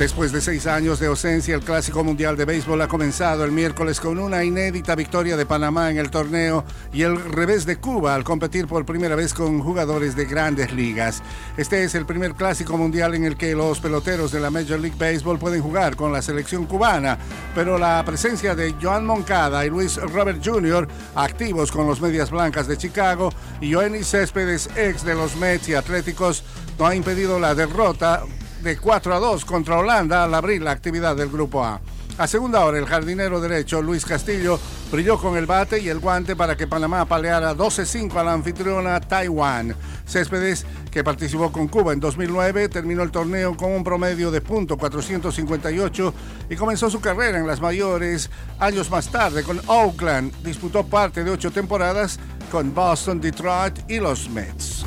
Después de seis años de ausencia, el Clásico Mundial de Béisbol ha comenzado el miércoles con una inédita victoria de Panamá en el torneo y el revés de Cuba al competir por primera vez con jugadores de grandes ligas. Este es el primer Clásico Mundial en el que los peloteros de la Major League Baseball pueden jugar con la selección cubana, pero la presencia de Joan Moncada y Luis Robert Jr., activos con los Medias Blancas de Chicago, y Joenny Céspedes, ex de los Mets y Atléticos, no ha impedido la derrota de 4 a 2 contra Holanda al abrir la actividad del Grupo A. A segunda hora, el jardinero derecho Luis Castillo brilló con el bate y el guante para que Panamá paleara 12-5 a la anfitriona Taiwán. Céspedes, que participó con Cuba en 2009, terminó el torneo con un promedio de punto .458 y comenzó su carrera en las mayores años más tarde con Oakland. Disputó parte de ocho temporadas con Boston, Detroit y los Mets.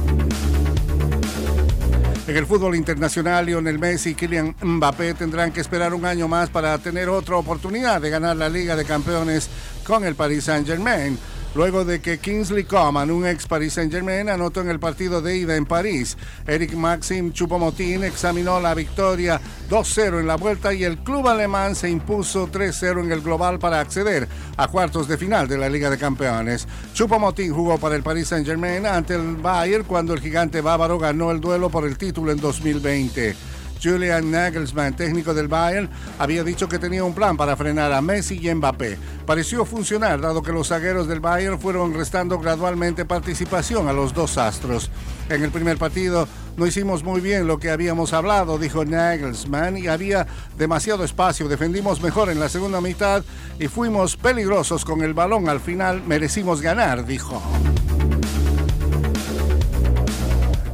En el fútbol internacional, Lionel Messi y Kylian Mbappé tendrán que esperar un año más para tener otra oportunidad de ganar la Liga de Campeones con el Paris Saint-Germain luego de que Kingsley Coman, un ex Paris Saint-Germain, anotó en el partido de ida en París. Eric Maxim Chupomotín examinó la victoria 2-0 en la vuelta y el club alemán se impuso 3-0 en el global para acceder a cuartos de final de la Liga de Campeones. Chupomotín jugó para el Paris Saint-Germain ante el Bayern cuando el gigante bávaro ganó el duelo por el título en 2020. Julian Nagelsmann, técnico del Bayern, había dicho que tenía un plan para frenar a Messi y Mbappé. Pareció funcionar, dado que los zagueros del Bayern fueron restando gradualmente participación a los dos astros. En el primer partido no hicimos muy bien lo que habíamos hablado, dijo Nagelsmann, y había demasiado espacio. Defendimos mejor en la segunda mitad y fuimos peligrosos con el balón. Al final merecimos ganar, dijo.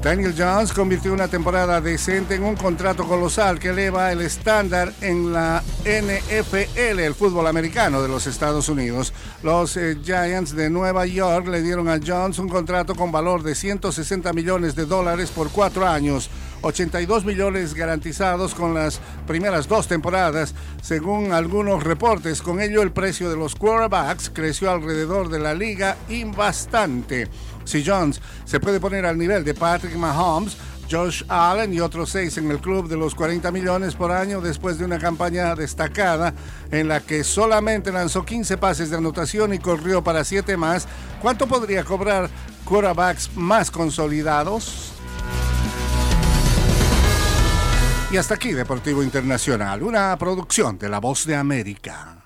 Daniel Jones convirtió una temporada decente en un contrato colosal que eleva el estándar en la NFL, el fútbol americano de los Estados Unidos. Los eh, Giants de Nueva York le dieron a Jones un contrato con valor de 160 millones de dólares por cuatro años. 82 millones garantizados con las primeras dos temporadas, según algunos reportes. Con ello, el precio de los quarterbacks creció alrededor de la liga y bastante. Si Jones se puede poner al nivel de Patrick Mahomes, Josh Allen y otros seis en el club de los 40 millones por año después de una campaña destacada en la que solamente lanzó 15 pases de anotación y corrió para 7 más. ¿Cuánto podría cobrar quarterbacks más consolidados? Y hasta aquí Deportivo Internacional, una producción de La Voz de América.